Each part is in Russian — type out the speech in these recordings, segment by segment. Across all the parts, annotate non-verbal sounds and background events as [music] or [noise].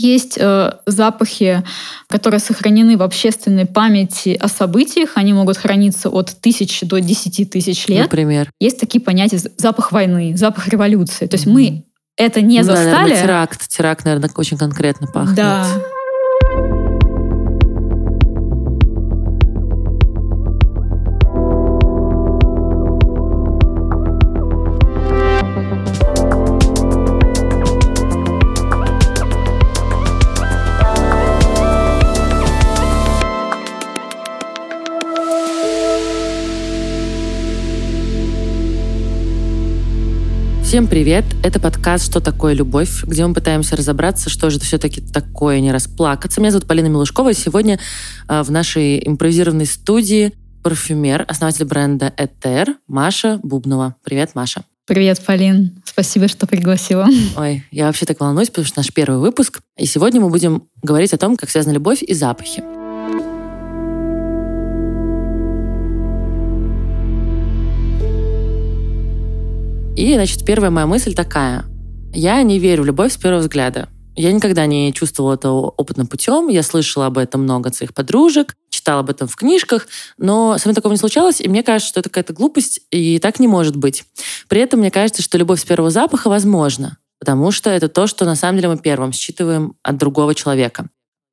Есть э, запахи, которые сохранены в общественной памяти о событиях. Они могут храниться от тысяч до десяти тысяч лет. Например? Есть такие понятия запах войны, запах революции. То есть mm-hmm. мы это не ну, застали. Наверное, теракт. Теракт, наверное, очень конкретно пахнет. Да. Всем привет! Это подкаст «Что такое любовь?», где мы пытаемся разобраться, что же все-таки такое не расплакаться. Меня зовут Полина Милушкова, и сегодня а, в нашей импровизированной студии парфюмер, основатель бренда «Этер» Маша Бубнова. Привет, Маша. Привет, Полин. Спасибо, что пригласила. Ой, я вообще так волнуюсь, потому что наш первый выпуск. И сегодня мы будем говорить о том, как связана любовь и запахи. И, значит, первая моя мысль такая. Я не верю в любовь с первого взгляда. Я никогда не чувствовала этого опытным путем. Я слышала об этом много от своих подружек, читала об этом в книжках, но со мной такого не случалось, и мне кажется, что это какая-то глупость, и так не может быть. При этом мне кажется, что любовь с первого запаха возможна, потому что это то, что на самом деле мы первым считываем от другого человека.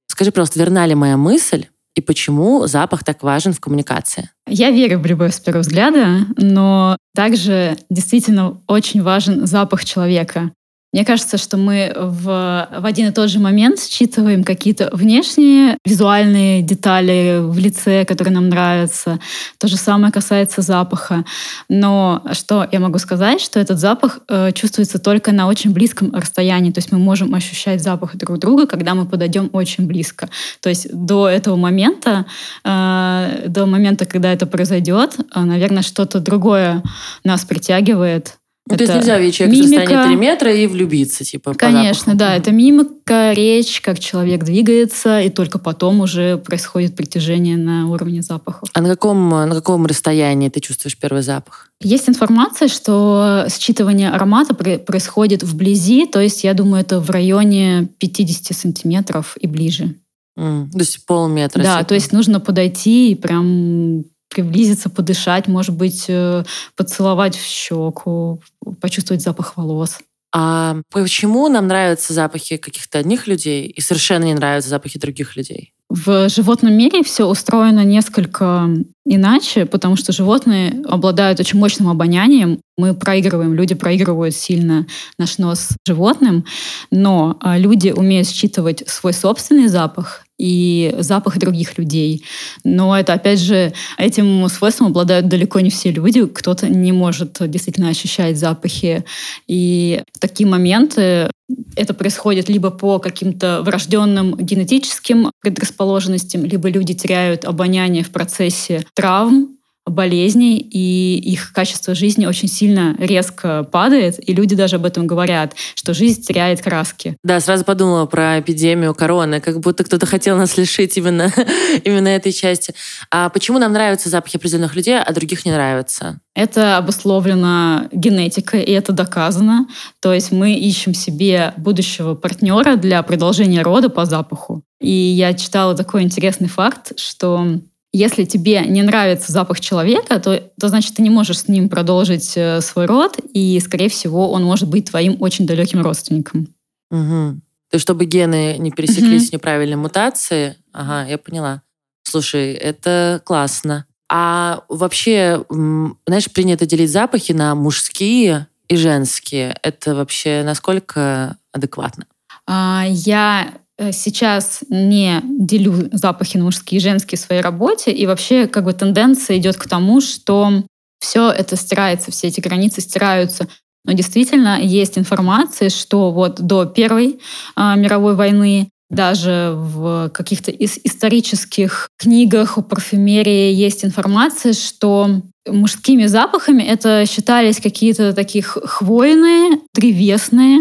Скажи, просто, верна ли моя мысль, и почему запах так важен в коммуникации? Я верю в любовь с первого взгляда, но также действительно очень важен запах человека. Мне кажется, что мы в, в один и тот же момент считываем какие-то внешние визуальные детали в лице, которые нам нравятся. То же самое касается запаха. Но что я могу сказать, что этот запах э, чувствуется только на очень близком расстоянии. То есть мы можем ощущать запах друг друга, когда мы подойдем очень близко. То есть до этого момента, э, до момента, когда это произойдет, э, наверное, что-то другое нас притягивает ну, то есть нельзя видеть человека мимика. со стороны 3 метра и влюбиться, типа, Конечно, да. Это мимика, речь, как человек двигается, и только потом уже происходит притяжение на уровне запахов. А на каком, на каком расстоянии ты чувствуешь первый запах? Есть информация, что считывание аромата происходит вблизи, то есть, я думаю, это в районе 50 сантиметров и ближе. Mm, то есть полметра. Да, типа. то есть нужно подойти и прям приблизиться, подышать, может быть, э, поцеловать в щеку, почувствовать запах волос. А почему нам нравятся запахи каких-то одних людей и совершенно не нравятся запахи других людей? В животном мире все устроено несколько иначе, потому что животные обладают очень мощным обонянием. Мы проигрываем, люди проигрывают сильно наш нос животным, но а, люди умеют считывать свой собственный запах и запах других людей. Но это, опять же, этим свойством обладают далеко не все люди. Кто-то не может действительно ощущать запахи. И в такие моменты это происходит либо по каким-то врожденным генетическим предрасположенностям, либо люди теряют обоняние в процессе травм, болезней, и их качество жизни очень сильно резко падает, и люди даже об этом говорят, что жизнь теряет краски. Да, сразу подумала про эпидемию короны, как будто кто-то хотел нас лишить именно, [laughs] именно этой части. А почему нам нравятся запахи определенных людей, а других не нравятся? Это обусловлено генетикой, и это доказано. То есть мы ищем себе будущего партнера для продолжения рода по запаху. И я читала такой интересный факт, что если тебе не нравится запах человека, то, то значит ты не можешь с ним продолжить э, свой род, и, скорее всего, он может быть твоим очень далеким родственником. Угу. То есть, чтобы гены не пересеклись угу. в неправильной мутации. Ага, я поняла. Слушай, это классно. А вообще, знаешь, принято делить запахи на мужские и женские. Это вообще насколько адекватно? А, я сейчас не делю запахи на мужские и женские в своей работе, и вообще как бы тенденция идет к тому, что все это стирается, все эти границы стираются. Но действительно есть информация, что вот до Первой а, мировой войны даже в каких-то исторических книгах о парфюмерии есть информация, что мужскими запахами это считались какие-то таких хвойные, древесные,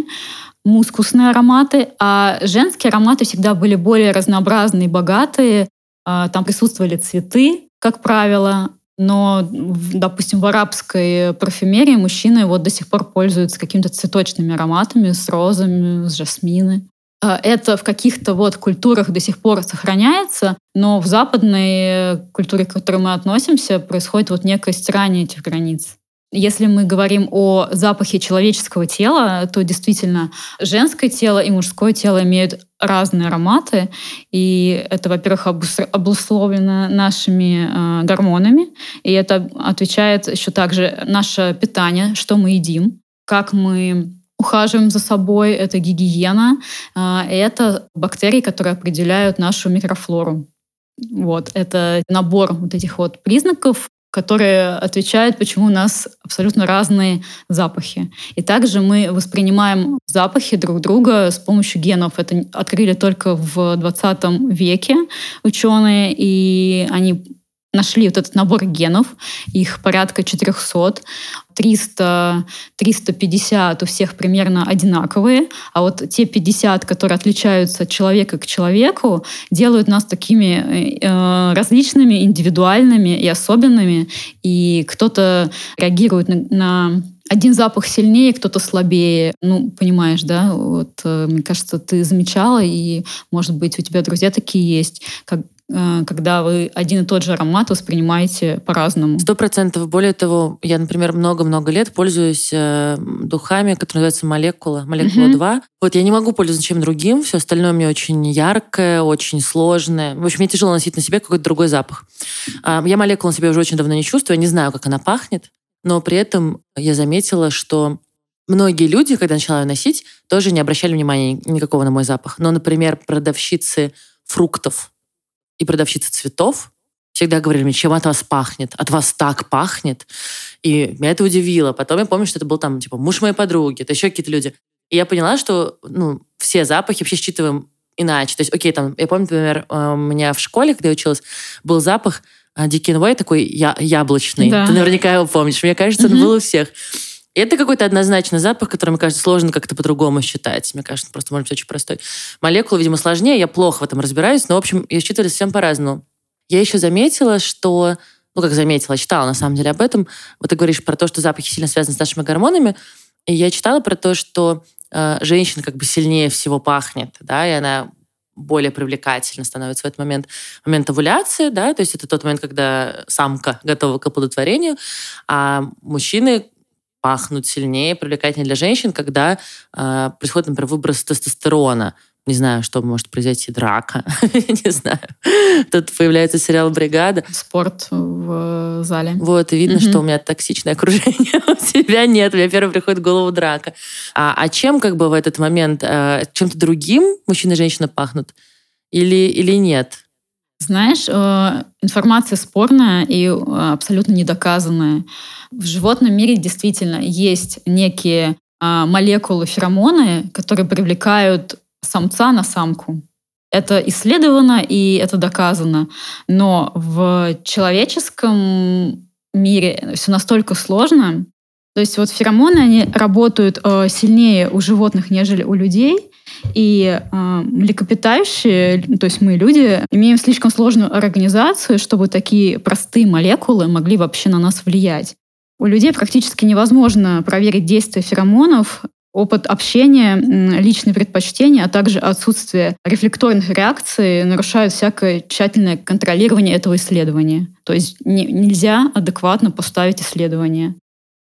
мускусные ароматы, а женские ароматы всегда были более разнообразные, богатые. А, там присутствовали цветы, как правило, но, допустим, в арабской парфюмерии мужчины вот до сих пор пользуются какими-то цветочными ароматами, с розами, с жасмины. А, это в каких-то вот культурах до сих пор сохраняется, но в западной культуре, к которой мы относимся, происходит вот некое стирание этих границ. Если мы говорим о запахе человеческого тела, то действительно женское тело и мужское тело имеют разные ароматы. И это, во-первых, обусловлено нашими э, гормонами. И это отвечает еще также наше питание, что мы едим, как мы ухаживаем за собой, это гигиена, э, это бактерии, которые определяют нашу микрофлору. Вот, это набор вот этих вот признаков, которые отвечают, почему у нас абсолютно разные запахи. И также мы воспринимаем запахи друг друга с помощью генов. Это открыли только в 20 веке ученые, и они нашли вот этот набор генов, их порядка 400, 300, 350 у всех примерно одинаковые, а вот те 50, которые отличаются от человека к человеку, делают нас такими э, различными, индивидуальными и особенными, и кто-то реагирует на, на один запах сильнее, кто-то слабее. Ну, понимаешь, да? Вот, э, мне кажется, ты замечала, и, может быть, у тебя друзья такие есть, как, когда вы один и тот же аромат воспринимаете по-разному. Сто процентов. Более того, я, например, много-много лет пользуюсь э, духами, которые называются молекула, молекула угу. 2. Вот я не могу пользоваться чем другим, все остальное мне очень яркое, очень сложное. В общем, мне тяжело носить на себе какой-то другой запах. Э, я молекулу на себе уже очень давно не чувствую, я не знаю, как она пахнет, но при этом я заметила, что многие люди, когда начала ее носить, тоже не обращали внимания никакого на мой запах. Но, например, продавщицы фруктов и продавщица цветов всегда говорили мне, чем от вас пахнет, от вас так пахнет. И меня это удивило. Потом я помню, что это был там, типа, муж моей подруги, это еще какие-то люди. И я поняла, что, ну, все запахи вообще считываем иначе. То есть, окей, там, я помню, например, э, у меня в школе, когда я училась, был запах Дикинвей такой я, яблочный. Да. Ты наверняка его помнишь. Мне кажется, mm-hmm. он был у всех. Это какой-то однозначный запах, который, мне кажется, сложно как-то по-другому считать. Мне кажется, просто может быть очень простой. Молекулы, видимо, сложнее, я плохо в этом разбираюсь, но, в общем, я считаю совсем по-разному. Я еще заметила, что ну, как заметила, читала на самом деле об этом. Вот ты говоришь про то, что запахи сильно связаны с нашими гормонами. И я читала про то, что э, женщина как бы сильнее всего пахнет, да, и она более привлекательно становится в этот момент. Момент овуляции, да, то есть это тот момент, когда самка готова к оплодотворению, а мужчины пахнуть сильнее, привлекательнее для женщин, когда э, происходит, например, выброс тестостерона. Не знаю, что может произойти, драка, [laughs] не знаю. Тут появляется сериал «Бригада». Спорт в зале. Вот, и видно, что у меня токсичное окружение, [laughs] у тебя нет. У меня первый приходит в голову драка. А, а чем как бы в этот момент, э, чем-то другим мужчина и женщина пахнут? Или, или нет? Знаешь, э, информация спорная и э, абсолютно недоказанная. В животном мире действительно есть некие а, молекулы феромоны, которые привлекают самца на самку. Это исследовано и это доказано. Но в человеческом мире все настолько сложно. То есть вот феромоны, они работают э, сильнее у животных, нежели у людей. И э, млекопитающие, то есть мы, люди, имеем слишком сложную организацию, чтобы такие простые молекулы могли вообще на нас влиять. У людей практически невозможно проверить действие феромонов, опыт общения, личные предпочтения, а также отсутствие рефлекторных реакций нарушают всякое тщательное контролирование этого исследования. То есть не, нельзя адекватно поставить исследование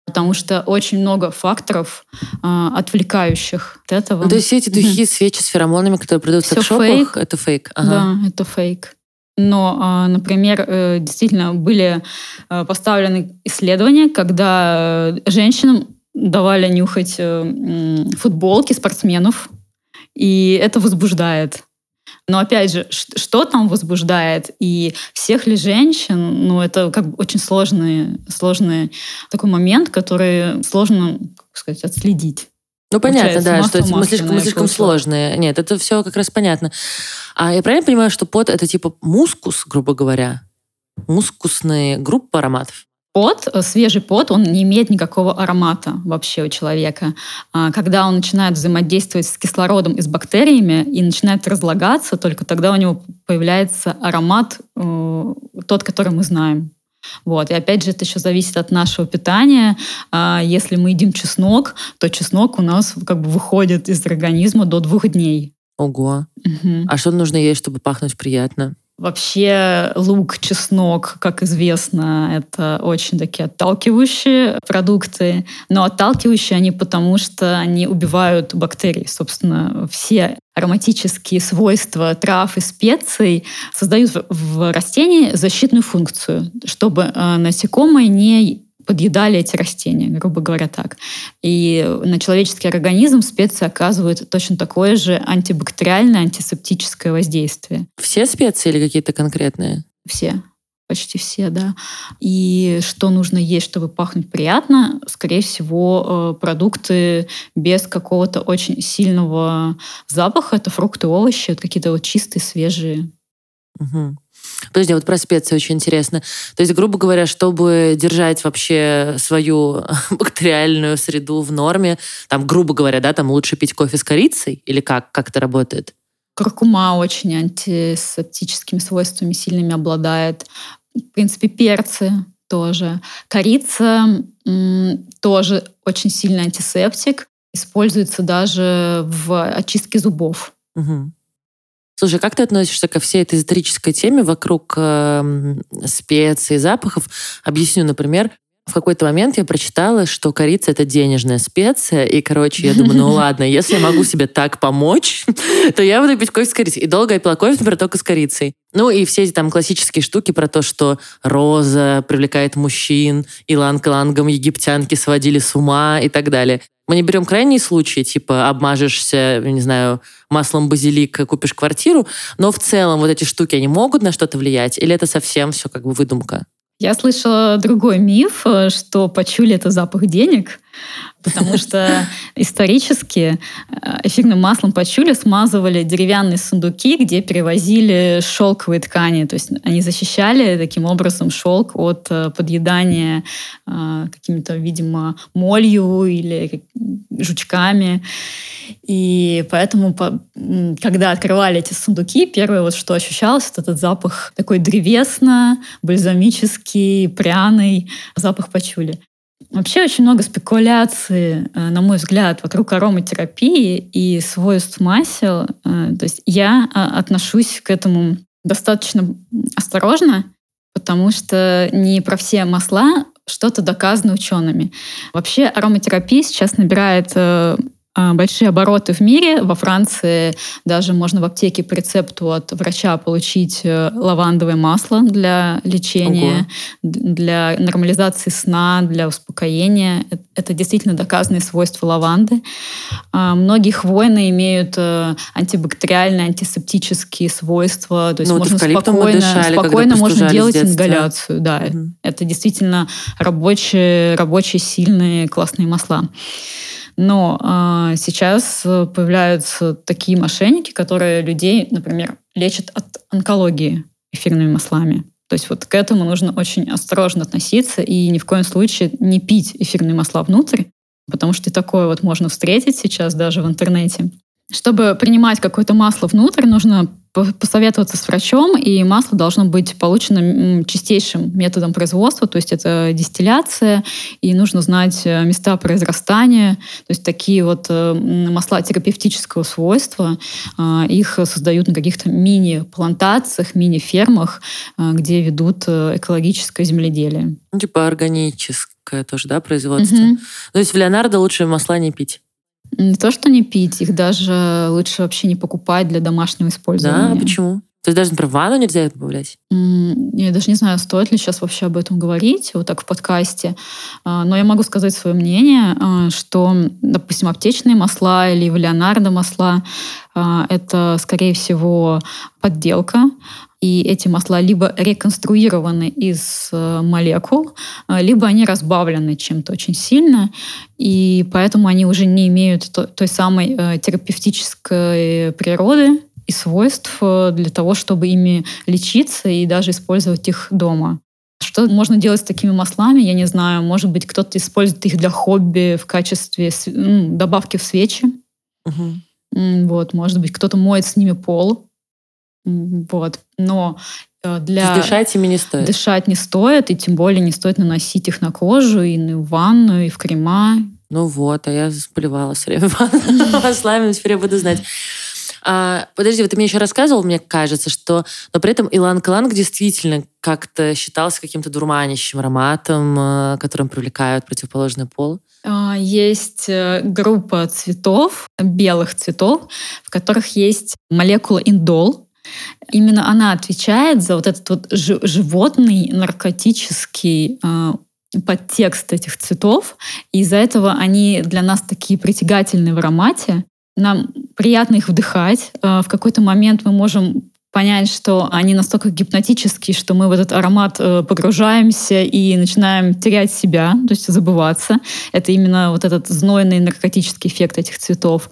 потому что очень много факторов э, отвлекающих от этого. Ну, то есть все эти духи, mm свечи с феромонами, которые продаются в шопах, фейк. это фейк? Ага. Да, это фейк. Но, а, например, э, действительно были э, поставлены исследования, когда э, женщинам давали нюхать футболки спортсменов, и это возбуждает. Но опять же, что там возбуждает и всех ли женщин, ну это как бы очень сложный, сложный такой момент, который сложно, как сказать, отследить. Ну, понятно, да, что мы слишком, мы слишком сложные. Нет, это все как раз понятно. А я правильно понимаю, что пот — это типа мускус, грубо говоря? Мускусные группы ароматов? Пот, э, свежий пот, он не имеет никакого аромата вообще у человека. А когда он начинает взаимодействовать с кислородом и с бактериями и начинает разлагаться, только тогда у него появляется аромат, э, тот, который мы знаем. Вот. И опять же, это еще зависит от нашего питания. А если мы едим чеснок, то чеснок у нас как бы выходит из организма до двух дней. Ого. Мгм. А что нужно есть, чтобы пахнуть приятно? Вообще лук, чеснок, как известно, это очень такие отталкивающие продукты. Но отталкивающие они потому, что они убивают бактерии. Собственно, все ароматические свойства трав и специй создают в- растении защитную функцию, чтобы э, насекомые не подъедали эти растения, грубо говоря так. И на человеческий организм специи оказывают точно такое же антибактериальное, антисептическое воздействие. Все специи или какие-то конкретные? Все. Почти все, да. И что нужно есть, чтобы пахнуть приятно? Скорее всего, э, продукты без какого-то очень сильного запаха. Это фрукты, овощи, вот какие-то вот чистые, свежие. Мгм. Подожди, вот про специи очень интересно. То есть, грубо говоря, чтобы держать вообще свою [laughs] бактериальную среду в норме, там, грубо говоря, да, там лучше пить кофе с корицей? Или как? Как это работает? Куркума очень антисептическими свойствами сильными обладает. В принципе, перцы тоже. Корица м, тоже очень сильный антисептик. Используется даже в очистке зубов. Мгм. Слушай, как ты относишься ко всей этой эзотерической теме вокруг эм, специй, запахов? Объясню, например, в какой-то момент я прочитала, что корица — это денежная специя, и, короче, я думаю, ну [laughs] ладно, если я могу себе так помочь, [laughs] то я буду пить кофе с корицей. И долго я пила кофе, например, только с корицей. Ну и все эти там классические штуки про то, что роза привлекает мужчин, иланг-илангом египтянки сводили с ума и так далее. Мы не берем крайние случаи, типа обмажешься, не знаю, маслом базилика, купишь квартиру, но в целом вот эти штуки, они могут на что-то влиять? Или это совсем все как бы выдумка? Я слышала другой миф, э, что пачули — это запах денег, потому [laughs] что исторически э, эфирным маслом пачули смазывали деревянные сундуки, где перевозили шелковые ткани. То есть они защищали таким образом шелк от э, подъедания э, какими-то, видимо, молью или жучками. И поэтому, когда открывали эти сундуки, первое, вот, что ощущалось, вот этот запах такой древесно-бальзамический, пряный запах пачули. Вообще очень много спекуляций, э, на мой взгляд, вокруг ароматерапии и свойств масел. Э, То есть я а, отношусь к этому достаточно осторожно, потому что не про все масла что-то доказано учеными. Вообще ароматерапия сейчас набирает э, большие обороты в мире. Во Франции даже можно в аптеке по рецепту от врача получить э, лавандовое масло для лечения, Ого. для нормализации сна, для успокоения. Э- Это действительно доказанные свойства лаванды. А, Многие хвойные имеют э, антибактериальные, антисептические свойства. То есть Ну, можно спокойно, дышали, спокойно можно делать ингаляцию. Да, Мгм. это действительно рабочие, рабочие, сильные, классные масла. Но а, сейчас э, появляются такие мошенники, которые людей, например, лечат от онкологии эфирными маслами. То есть вот к этому нужно очень осторожно относиться и ни в коем случае не пить эфирные масла внутрь, потому что такое вот можно встретить сейчас даже в интернете. Чтобы принимать какое-то масло внутрь, нужно посоветоваться с врачом, и масло должно быть получено чистейшим методом производства, то есть это дистилляция, и нужно знать э, места произрастания, то есть такие вот э, масла терапевтического свойства, а, их создают на каких-то мини-плантациях, мини-фермах, где ведут э, экологическое земледелие. Ну, типа органическое тоже, да, производство? Мгм. То есть в Леонардо лучше масла не пить? Не то, что не пить, их даже лучше вообще не покупать для домашнего использования. Да, почему? То есть даже, например, ванну нельзя это добавлять? Я даже не знаю, стоит ли сейчас вообще об этом говорить, вот так в подкасте. А, Но я могу сказать свое мнение, а, что, допустим, аптечные масла или Леонардо масла а, — это, скорее всего, подделка. И эти масла либо реконструированы из э, молекул, а, либо они разбавлены чем-то очень сильно, и поэтому они уже не имеют то- той самой э, терапевтической природы, и свойств э, для того, чтобы ими лечиться и даже использовать их дома. Что можно делать с такими маслами, я не знаю. Может быть, кто-то использует их для хобби в качестве ну, добавки в свечи. М, Вот, может быть, кто-то моет с ними пол. Вот. Но э, для... дышать ими не стоит? Дышать не стоит, и тем более не стоит наносить их на кожу, и на- ванну, и в крема. Ну вот, а я заболевала все время маслами, [laughs] теперь я буду знать. А, подожди, вот ты мне еще рассказывал, мне кажется, что... Но при этом иланг-иланг действительно как-то считался каким-то дурманящим ароматом, э, которым привлекают противоположный пол. А, есть э, группа цветов, белых цветов, в которых есть молекула индол. Именно она отвечает за вот этот вот животный наркотический а, подтекст этих цветов. Из-за этого они для нас такие притягательные в аромате. Нам приятно их вдыхать. А, в какой-то момент мы можем понять, что они настолько гипнотические, что мы в этот аромат э, погружаемся и начинаем терять себя, то есть забываться. Это именно вот этот знойный наркотический эффект этих цветов.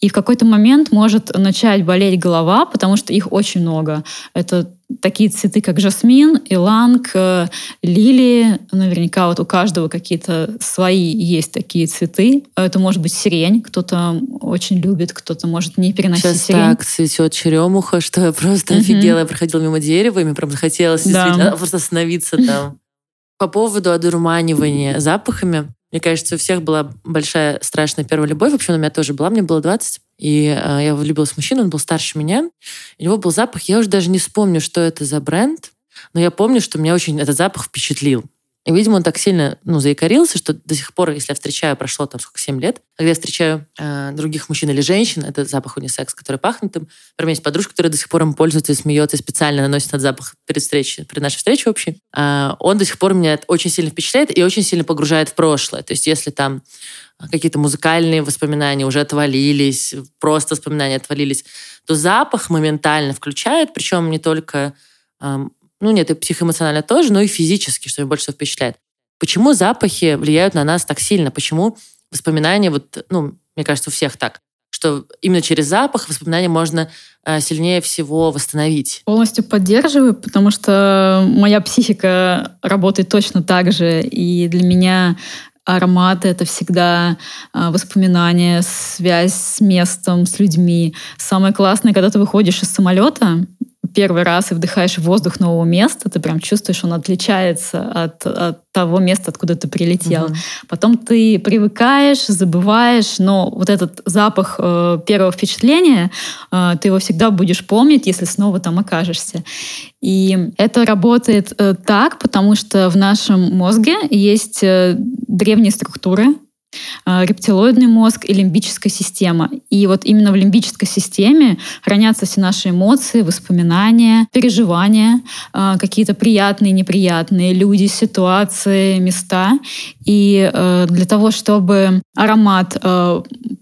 И в какой-то момент может начать болеть голова, потому что их очень много. Это такие цветы, как жасмин, иланг, э, лилии. Наверняка вот у каждого какие-то свои есть такие цветы. Это может быть сирень. Кто-то очень любит, кто-то может не переносить Сейчас сирень. так цветет черемуха, что я просто mm-hmm. офигела. Я проходила мимо дерева, и мне прям захотелось да. [laughs] просто остановиться там. По поводу одурманивания запахами, мне кажется, у всех была большая страшная первая любовь. Вообще, у меня тоже была. Мне было 20. И э, я влюбилась в мужчину, он был старше меня. У него был запах, я уже даже не вспомню, что это за бренд, но я помню, что меня очень этот запах впечатлил. И, видимо, он так сильно ну, заикарился, что до сих пор, если я встречаю, прошло там сколько, 7 лет, когда я встречаю э, других мужчин или женщин, это запах унисекс, который пахнет им. Например, есть подружка, которая до сих пор им пользуется и смеется, специально наносит этот запах перед встречей, перед нашей встречей общей. Э, он до сих пор меня очень сильно впечатляет и очень сильно погружает в прошлое. То есть если там какие-то музыкальные воспоминания уже отвалились, просто воспоминания отвалились, то запах моментально включает, причем не только ну нет, и психоэмоционально тоже, но и физически, что меня больше всего впечатляет. Почему запахи влияют на нас так сильно? Почему воспоминания, вот, ну, мне кажется, у всех так, что именно через запах воспоминания можно э, сильнее всего восстановить. Полностью поддерживаю, потому что моя психика работает точно так же, и для меня ароматы — это всегда э, воспоминания, связь с местом, с людьми. Самое классное, когда ты выходишь из самолета, первый раз и вдыхаешь воздух нового места, ты прям чувствуешь, он отличается от, от того места, откуда ты прилетел. Угу. Потом ты привыкаешь, забываешь, но вот этот запах э, первого впечатления, э, ты его всегда будешь помнить, если снова там окажешься. И это работает э, так, потому что в нашем мозге есть э, древние структуры, рептилоидный мозг и лимбическая система. И вот именно в лимбической системе хранятся все наши эмоции, воспоминания, переживания, э, какие-то приятные, неприятные люди, ситуации, места. И э, для того, чтобы аромат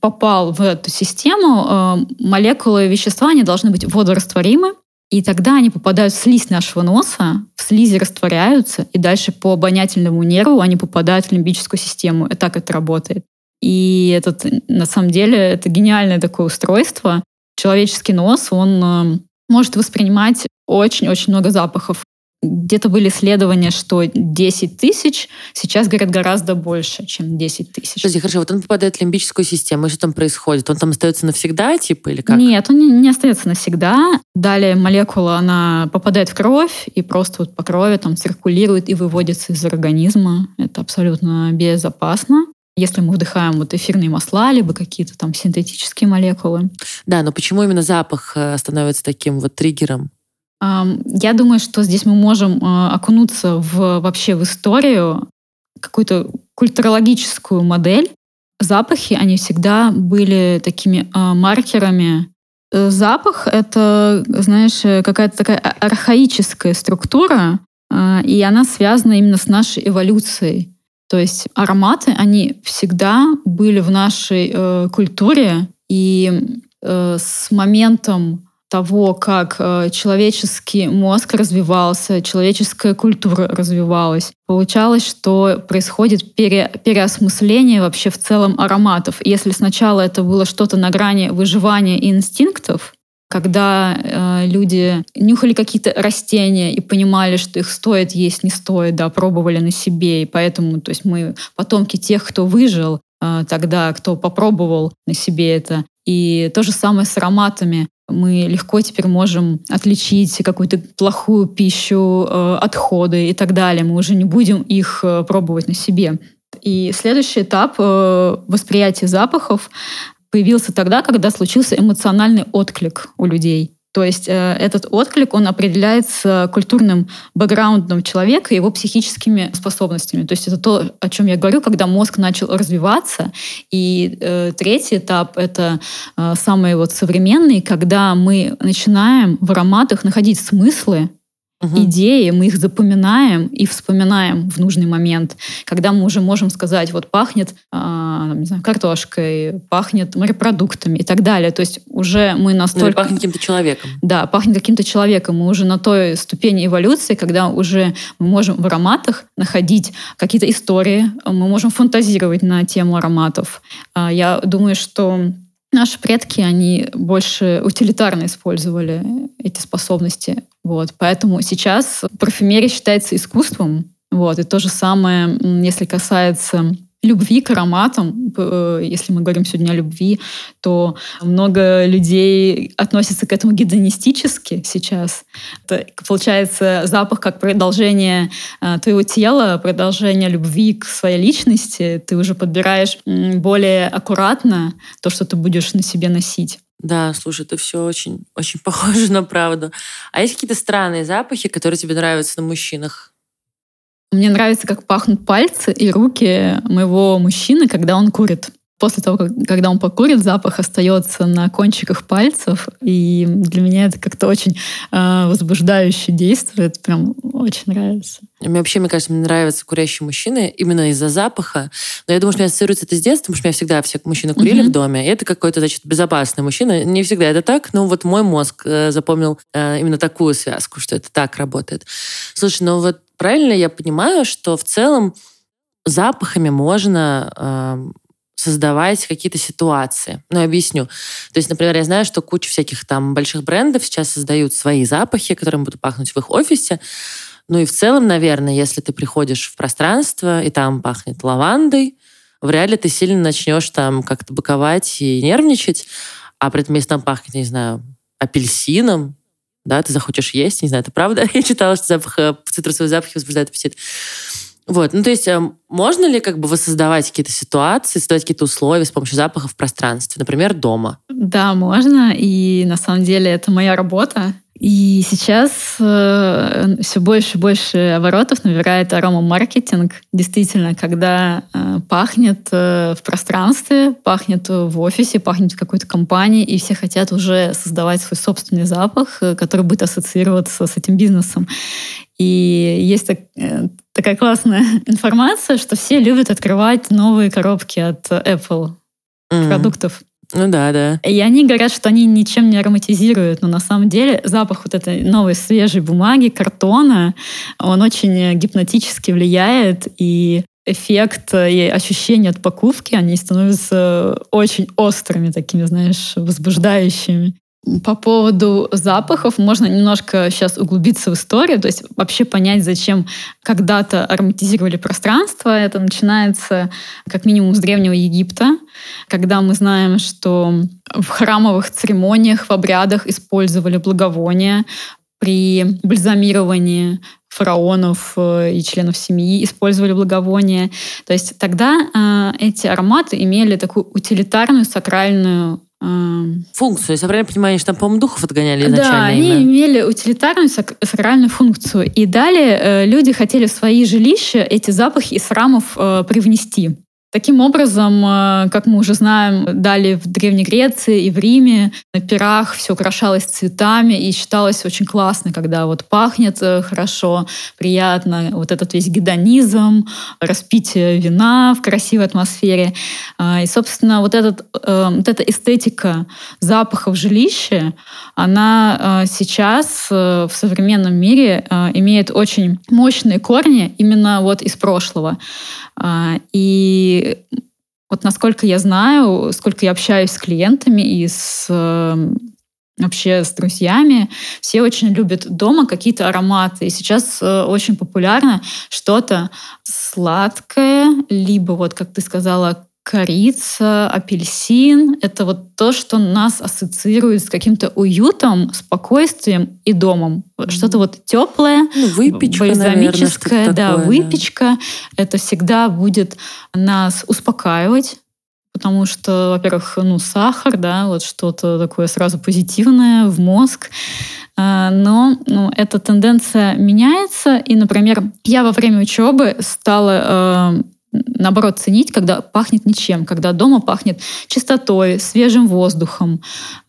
попал в эту систему, молекулы вещества они должны быть водорастворимы, и тогда они попадают в слизь нашего носа, в слизи растворяются, и дальше по обонятельному нерву они попадают в лимбическую систему. И так это работает. И этот, на самом деле, это гениальное такое устройство. Человеческий нос, он э, может воспринимать очень-очень много запахов. Где-то были исследования, что 10 тысяч, сейчас, говорят, гораздо больше, чем 10 тысяч. Подожди, хорошо, вот он попадает в лимбическую систему, и что там происходит? Он там остается навсегда, типа, или как? Нет, он не, не остается навсегда. Далее молекула, она попадает в кровь, и просто вот по крови там циркулирует и выводится из организма. Это абсолютно безопасно если мы вдыхаем вот эфирные масла, либо какие-то там синтетические молекулы. Да, но почему именно запах э, становится таким вот триггером? Я думаю, что здесь мы можем э, окунуться в, вообще в историю, какую-то культурологическую модель. Запахи, они всегда были такими э, маркерами. Э, запах — это, знаешь, какая-то такая а, архаическая структура, и она связана именно с нашей эволюцией. То есть ароматы, они всегда были в нашей э, культуре, и э, с моментом того, как э, человеческий мозг развивался, человеческая культура развивалась. Получалось, что происходит пере, переосмысление вообще в целом ароматов. Если сначала это было что-то на грани выживания и инстинктов, когда э, люди нюхали какие-то растения и понимали, что их стоит есть, не стоит, да, пробовали на себе, и поэтому, то есть мы потомки тех, кто выжил, э, тогда, кто попробовал на себе это. И то же самое с ароматами мы легко теперь можем отличить какую-то плохую пищу, э, отходы и так далее. Мы уже не будем их э, пробовать на себе. И следующий этап э, восприятия запахов появился тогда, когда случился эмоциональный отклик у людей. То есть э, этот отклик, он определяется культурным бэкграундом человека и его психическими способностями. То есть это то, о чем я говорю, когда мозг начал развиваться. И э, третий этап — это э, самый вот современный, когда мы начинаем в ароматах находить смыслы, угу. идеи, мы их запоминаем и вспоминаем в нужный момент, когда мы уже можем сказать, вот пахнет, э, не знаю, картошкой, пахнет морепродуктами и так далее. То есть уже мы настолько... Ну, или пахнет каким-то человеком. Да, пахнет каким-то человеком. Мы уже на той ступени эволюции, когда уже мы можем в ароматах находить какие-то истории, мы можем фантазировать на тему ароматов. А, я думаю, что Наши предки, они больше утилитарно использовали эти способности. Вот. Поэтому сейчас парфюмерия считается искусством. Вот. И то же самое, если касается любви к ароматам, э, если мы говорим сегодня о любви, то много людей относятся к этому гедонистически сейчас. Это, получается, запах как продолжение э, твоего тела, продолжение любви к своей личности. Ты уже подбираешь более аккуратно то, что ты будешь на себе носить. Да, слушай, это все очень, очень похоже на правду. А есть какие-то странные запахи, которые тебе нравятся на мужчинах? Мне нравится, как пахнут пальцы и руки моего мужчины, когда он курит. После того, как, когда он покурит, запах остается на кончиках пальцев. И для меня это как-то очень э, возбуждающе действует. Прям очень нравится. Мне вообще, мне кажется, мне нравятся курящие мужчины именно из-за запаха. Но я думаю, что мне ассоциируется это с детства, потому что меня всегда все мужчины курили mm-hmm. в доме. И это какой-то, значит, безопасный мужчина. Не всегда это так, но вот мой мозг э, запомнил э, именно такую связку, что это так работает. Слушай, ну вот правильно я понимаю, что в целом запахами можно э, создавать какие-то ситуации. Ну, я объясню. То есть, например, я знаю, что куча всяких там больших брендов сейчас создают свои запахи, которыми будут пахнуть в их офисе. Ну и в целом, наверное, если ты приходишь в пространство, и там пахнет лавандой, вряд ли ты сильно начнешь там как-то быковать и нервничать, а при этом, если там пахнет, не знаю, апельсином, да, ты захочешь есть, не знаю, это правда. [laughs] Я читала, что запах, э, цитрусовые запахи возбуждают аппетит. Вот, ну то есть э, можно ли как бы воссоздавать какие-то ситуации, создавать какие-то условия с помощью запахов в пространстве, например, дома? Да, можно, и на самом деле это моя работа. И сейчас э, все больше и больше оборотов набирает аромамаркетинг. Действительно, когда э, пахнет э, в пространстве, пахнет в офисе, пахнет в какой-то компании, и все хотят уже создавать свой собственный запах, э, который будет ассоциироваться с этим бизнесом. И есть так, э, такая классная [laughs] информация, что все любят открывать новые коробки от Apple mm-hmm. продуктов. Ну да, да. И они говорят, что они ничем не ароматизируют, но на самом деле запах вот этой новой свежей бумаги, картона, он очень гипнотически влияет, и эффект и ощущения от покупки, они становятся очень острыми, такими, знаешь, возбуждающими. По поводу запахов можно немножко сейчас углубиться в историю, то есть вообще понять, зачем когда-то ароматизировали пространство. Это начинается как минимум с Древнего Египта, когда мы знаем, что в храмовых церемониях, в обрядах использовали благовония, при бальзамировании фараонов э, и членов семьи использовали благовония. То есть тогда э, эти ароматы имели такую утилитарную сакральную Функцию, если я правильно понимаю, что там, по-моему, духов отгоняли изначально. Да, они именно. имели утилитарную сакральную функцию. И далее э, люди хотели в свои жилища эти запахи из храмов э, привнести. Таким образом, э, как мы уже знаем, далее в Древней Греции и в Риме на пирах все украшалось цветами и считалось очень классно, когда вот пахнет э, хорошо, приятно, вот этот весь гедонизм, распитие вина в красивой атмосфере. А, и, собственно, вот, этот, э, вот эта эстетика запахов жилища, она сейчас в современном мире имеет очень мощные корни именно вот из прошлого. А, вот насколько я знаю, сколько я общаюсь с клиентами и с эм, вообще с друзьями, все очень любят дома какие-то ароматы. И сейчас э, очень популярно что-то сладкое, либо вот, как ты сказала, корица, апельсин — это вот то, что нас ассоциирует с каким-то уютом, спокойствием и домом. Mm-hmm. Что-то вот теплое, ну, выпечка, бальзамическое, да, такое, выпечка. Да. Это всегда будет нас успокаивать, потому что, во-первых, ну, сахар, да, вот что-то такое сразу позитивное в мозг. А, но ну, эта тенденция меняется. И, например, я во время учебы стала э, наоборот, ценить, когда пахнет ничем, когда дома пахнет чистотой, свежим воздухом,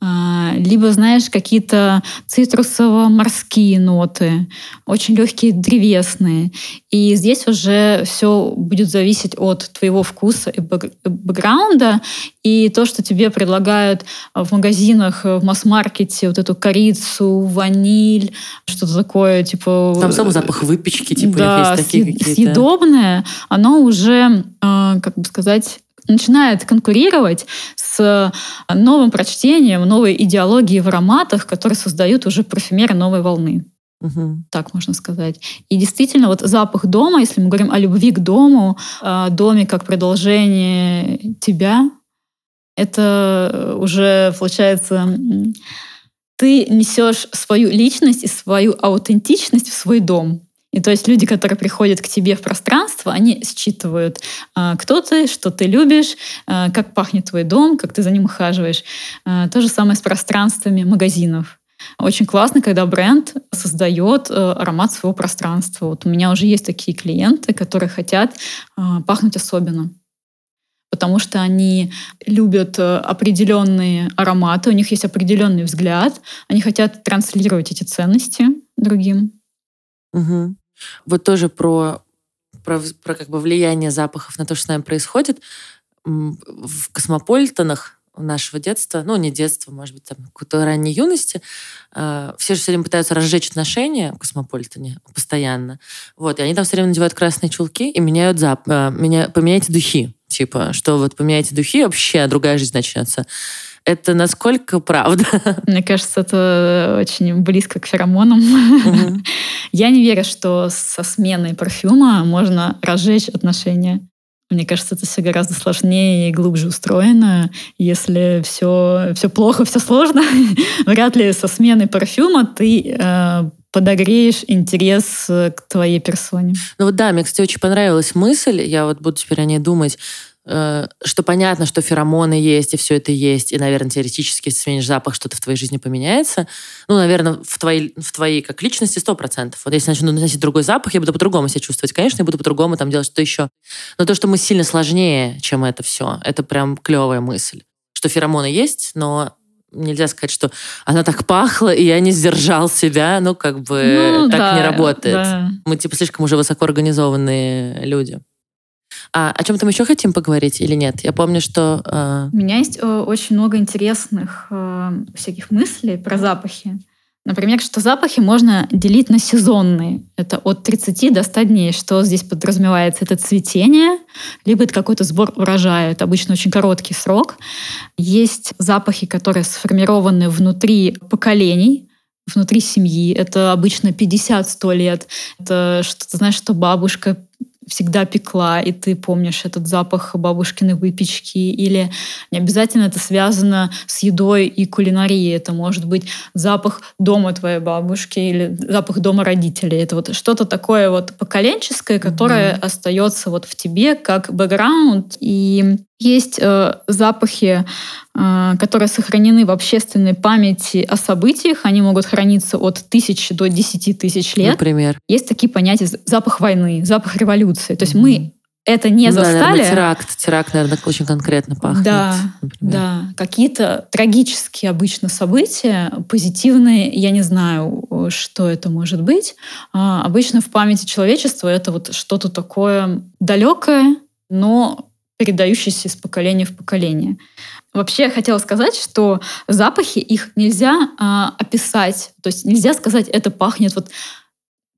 а, либо, знаешь, какие-то цитрусово-морские ноты, очень легкие древесные. И здесь уже все будет зависеть от твоего вкуса и бэкграунда, и то, что тебе предлагают в магазинах, в масс-маркете, вот эту корицу, ваниль, что-то такое, типа... Там сам запах выпечки, типа, да, есть такие какие-то. съедобное, оно уже, а, как бы сказать, начинает конкурировать с новым прочтением, новой идеологией в ароматах, которые создают уже парфюмеры новой волны. Угу. Так можно сказать. И действительно, вот запах дома, если мы говорим о любви к дому, о доме как продолжение тебя, это уже получается ты несешь свою личность и свою аутентичность в свой дом. И то есть люди, которые приходят к тебе в пространство, они считывают, а, кто ты, что ты любишь, а, как пахнет твой дом, как ты за ним ухаживаешь. А, то же самое с пространствами магазинов. Очень классно, когда бренд создает э, аромат своего пространства. Вот у меня уже есть такие клиенты, которые хотят пахнуть особенно потому что они любят э, определенные ароматы, у них есть определенный взгляд, они хотят транслировать эти ценности другим. Угу. Вот тоже про, про, про как бы влияние запахов на то, что с нами происходит. В космополитенах нашего детства, ну, не детства, может быть, там, какой-то ранней юности, э, все же все время пытаются разжечь отношения в космополитене постоянно. Вот, и они там все время надевают красные чулки и меняют зап... Э, меня... поменяйте духи. Типа, что вот поменяйте духи, вообще другая жизнь начнется. Это насколько правда? [laughs] Мне кажется, это очень близко к феромонам. Угу. [laughs] Я не верю, что со сменой парфюма можно разжечь отношения. Мне кажется, это все гораздо сложнее и глубже устроено. Если все, все плохо, все сложно, [laughs] вряд ли со сменой парфюма ты э, подогреешь интерес к твоей персоне. Ну вот да, мне, кстати, очень понравилась мысль, я вот буду теперь о ней думать, что понятно, что феромоны есть, и все это есть, и, наверное, теоретически, если сменишь запах, что-то в твоей жизни поменяется. Ну, наверное, в твоей, в твоей как личности сто процентов. Вот если начну носить другой запах, я буду по-другому себя чувствовать. Конечно, я буду по-другому там делать что-то еще. Но то, что мы сильно сложнее, чем это все, это прям клевая мысль. Что феромоны есть, но нельзя сказать, что она так пахла, и я не сдержал себя. Ну, как бы ну, так да, не работает. Да. Мы типа слишком уже высокоорганизованные люди. А о чем-то мы еще хотим поговорить или нет? Я помню, что... Э... У меня есть э, очень много интересных э, всяких мыслей про запахи. Например, что запахи можно делить на сезонные. Это от 30 до 100 дней. Что здесь подразумевается? Это цветение, либо это какой-то сбор урожая. Это обычно очень короткий срок. Есть запахи, которые сформированы внутри поколений, внутри семьи. Это обычно 50-100 лет. Это что-то, знаешь, что бабушка всегда пекла, и ты помнишь этот запах бабушкиной выпечки, или не обязательно это связано с едой и кулинарией. Это может быть запах дома твоей бабушки или запах дома родителей. Это вот что-то такое вот поколенческое, которое mm-hmm. остается вот в тебе как бэкграунд. И есть э, запахи, э, которые сохранены в общественной памяти о событиях. Они могут храниться от тысячи до десяти тысяч лет. Например? Есть такие понятия запах войны, запах революции. То есть mm-hmm. мы это не ну, застали. Да, наверное, теракт. Теракт, наверное, очень конкретно пахнет. Да, например. да. Какие-то трагические обычно события, позитивные, я не знаю, что это может быть. А, обычно в памяти человечества это вот что-то такое далекое, но передающийся из поколения в поколение. Вообще я хотела сказать, что запахи, их нельзя а, описать. То есть нельзя сказать, это пахнет вот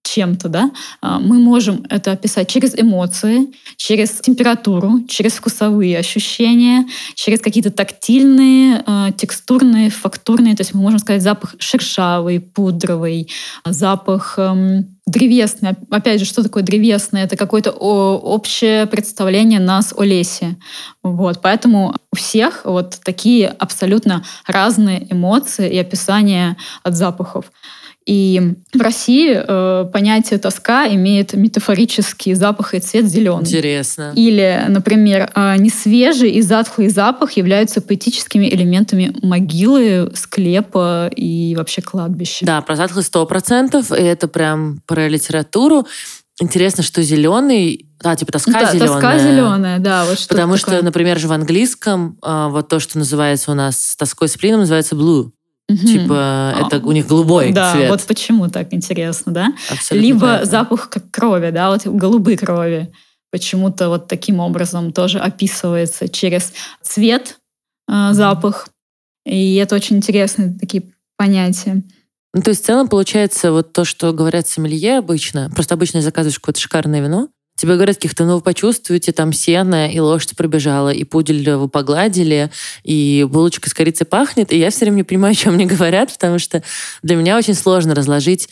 чем-то, да, а, мы можем это описать через эмоции, через температуру, через вкусовые ощущения, через какие-то тактильные, а, текстурные, фактурные. То есть мы можем сказать запах шершавый, пудровый, запах эм, древесный. Опять же, что такое древесный? Это какое-то общее представление нас о лесе. Вот. Поэтому у всех вот такие абсолютно разные эмоции и описания от запахов. И в России э, понятие тоска имеет метафорический запах и цвет зеленый. Интересно. Или, например, э, несвежий и затхлый запах являются поэтическими элементами могилы, склепа и вообще кладбища. Да, про затхлый сто процентов. И это прям про литературу. Интересно, что зеленый, да, типа тоска да, зеленая. Тоска зеленая, да, вот что Потому такое. что, например, же в английском э, вот то, что называется у нас тоской с плином, называется blue. Угу. Типа это у них голубой да, цвет. вот почему так интересно, да? Абсолютно Либо правильно. запах как крови, да, вот голубые крови. Почему-то вот таким образом тоже описывается через цвет э, запах. И это очень интересные такие понятия. Ну, то есть в целом получается вот то, что говорят сомелье обычно, просто обычно заказываешь какое-то шикарное вино, Тебе говорят каких-то, ну, вы почувствуете, там сено, и лошадь пробежала, и пудель вы погладили, и булочка с корицей пахнет. И я все время не понимаю, о чем мне говорят, потому что для меня очень сложно разложить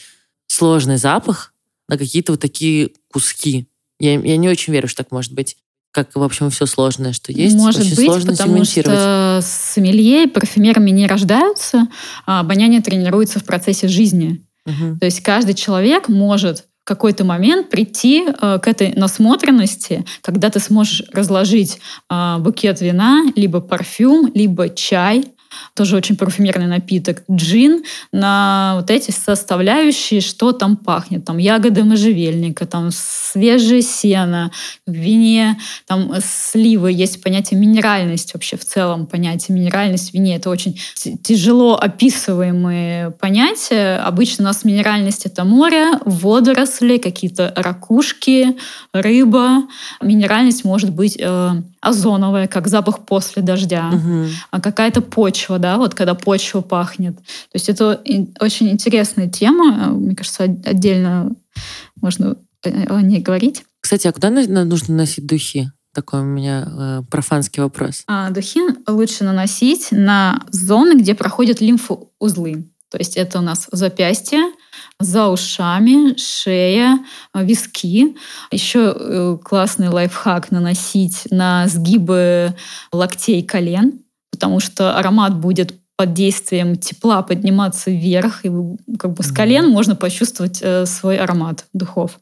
сложный запах на какие-то вот такие куски. Я, я не очень верю, что так может быть. Как, в общем, все сложное, что есть. Может очень быть, сложно потому что сомелье и парфюмерами не рождаются, а обоняние тренируется в процессе жизни. Угу. То есть каждый человек может какой-то момент прийти э, к этой насмотренности, когда ты сможешь разложить э, букет вина, либо парфюм, либо чай, тоже очень парфюмерный напиток, джин, на вот эти составляющие, что там пахнет. Там ягоды можжевельника, там свежее сено, в вине, там сливы. Есть понятие минеральность вообще в целом, понятие минеральность в вине. Это очень тяжело описываемые понятия. Обычно у нас минеральность — это море, водоросли, какие-то ракушки, рыба. Минеральность может быть э, озоновая, как запах после дождя, угу. какая-то почва, да, вот когда почва пахнет. То есть это очень интересная тема, мне кажется, отдельно можно о ней говорить. Кстати, а куда нужно носить духи? Такой у меня э, профанский вопрос. А, духи лучше наносить на зоны, где проходят лимфоузлы. То есть это у нас запястье, за ушами, шея, виски. Еще э, классный лайфхак наносить на сгибы локтей колен, потому что аромат будет под действием тепла подниматься вверх, и как бы с колен можно почувствовать э, свой аромат духов.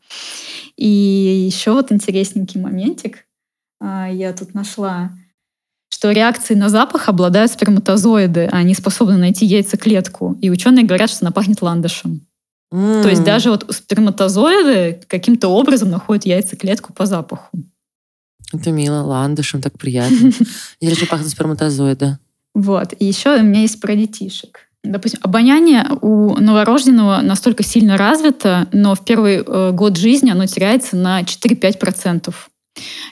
И еще вот интересненький моментик. А, я тут нашла что реакции на запах обладают сперматозоиды, а они способны найти яйцеклетку. И ученые говорят, что она пахнет ландышем. Mm. То есть даже вот сперматозоиды каким-то образом находят яйцеклетку по запаху. Это мило, ландышем, так приятно. [laughs] Я еще пахнет сперматозоида. Вот. И еще у меня есть про детишек. Допустим, обоняние у новорожденного настолько сильно развито, но в первый э, год жизни оно теряется на 4-5%.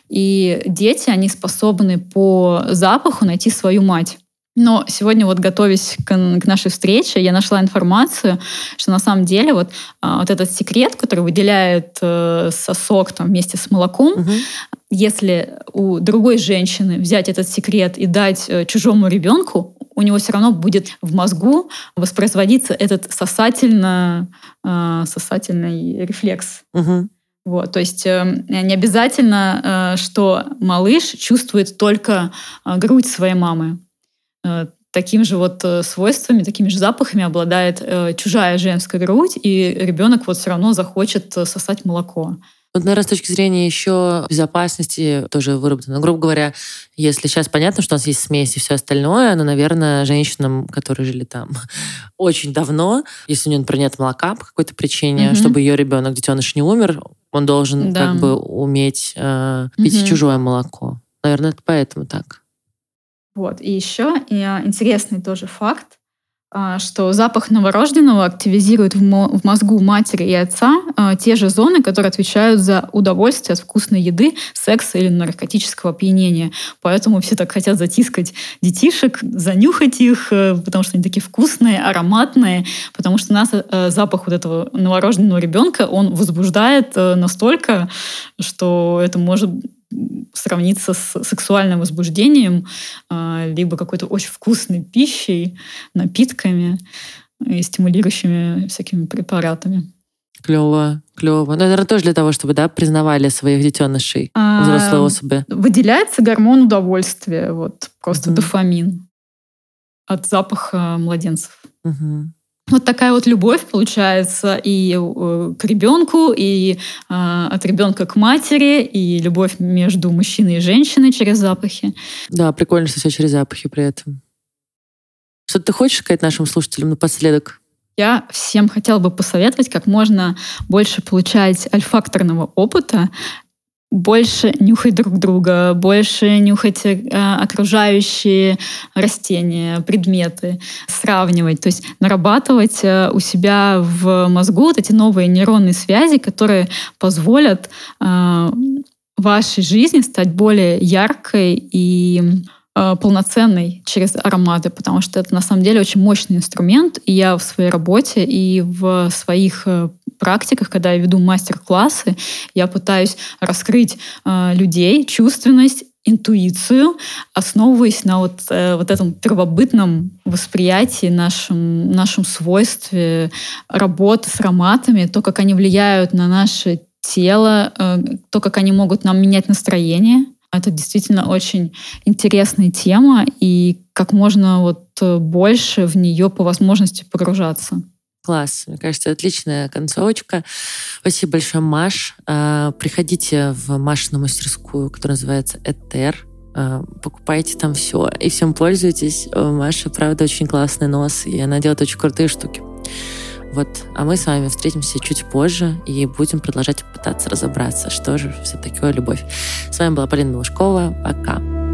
И дети, они способны по запаху найти свою мать. Но сегодня вот готовясь к, к нашей встрече, я нашла информацию, что на самом деле вот, а, вот этот секрет, который выделяет э, сосок там, вместе с молоком, угу. если у другой женщины взять этот секрет и дать э, чужому ребенку, у него все равно будет в мозгу воспроизводиться этот сосательно, э, сосательный рефлекс. Угу. Вот, то есть э, не обязательно, э, что малыш чувствует только э, грудь своей мамы. Э, таким же вот э, свойствами, такими же запахами обладает э, чужая женская грудь, и ребенок вот все равно захочет сосать молоко. Вот, наверное, с точки зрения еще безопасности тоже выработано. Грубо говоря, если сейчас понятно, что у нас есть смесь и все остальное, но, наверное, женщинам, которые жили там [laughs] очень давно, если у нее, например, нет молока по какой-то причине, угу. чтобы ее ребенок, детеныш не умер, он должен да. как бы уметь э, пить угу. чужое молоко. Наверное, это поэтому так. Вот. И еще и интересный тоже факт, а, что запах новорожденного активизирует в, мозгу матери и отца а, те же зоны, которые отвечают за удовольствие от вкусной еды, секса или наркотического опьянения. Поэтому все так хотят затискать детишек, занюхать их, э, потому что они такие вкусные, ароматные, потому что нас э, запах вот этого новорожденного ребенка, он возбуждает э, настолько, что это может сравниться с сексуальным возбуждением, а, либо какой-то очень вкусной пищей, напитками и стимулирующими всякими препаратами. Клево, клево. Ну, наверное, тоже для того, чтобы, да, признавали своих детенышей, а, взрослые особи. Выделяется гормон удовольствия, вот просто угу. дофамин от запаха младенцев. Угу. Вот такая вот любовь получается и э, к ребенку, и э, от ребенка к матери, и любовь между мужчиной и женщиной через запахи. Да, прикольно, что все через запахи при этом. Что ты хочешь сказать нашим слушателям напоследок? Я всем хотела бы посоветовать как можно больше получать альфакторного опыта, больше нюхать друг друга, больше нюхать э, окружающие растения, предметы, сравнивать, то есть нарабатывать э, у себя в мозгу вот эти новые нейронные связи, которые позволят э, вашей жизни стать более яркой и Э, полноценный через ароматы, потому что это на самом деле очень мощный инструмент. И я в своей работе и в своих э, практиках, когда я веду мастер-классы, я пытаюсь раскрыть э, людей, чувственность, интуицию, основываясь на вот, вот этом первобытном восприятии, нашем, нашем свойстве работы с ароматами, то, как они влияют на наше тело, то, как они могут нам менять настроение, это действительно очень интересная тема, и как можно вот э, больше в нее по возможности погружаться. Класс. Мне кажется, отличная концовочка. Спасибо большое, Маш. А, приходите в Машину мастерскую, которая называется «Этер». А, покупайте там все и всем пользуйтесь. Маша, правда, очень классный нос, и она делает очень крутые штуки. Вот. А мы с вами встретимся чуть позже и будем продолжать пытаться разобраться, что же все-таки любовь. С вами была Полина Малышкова. Пока.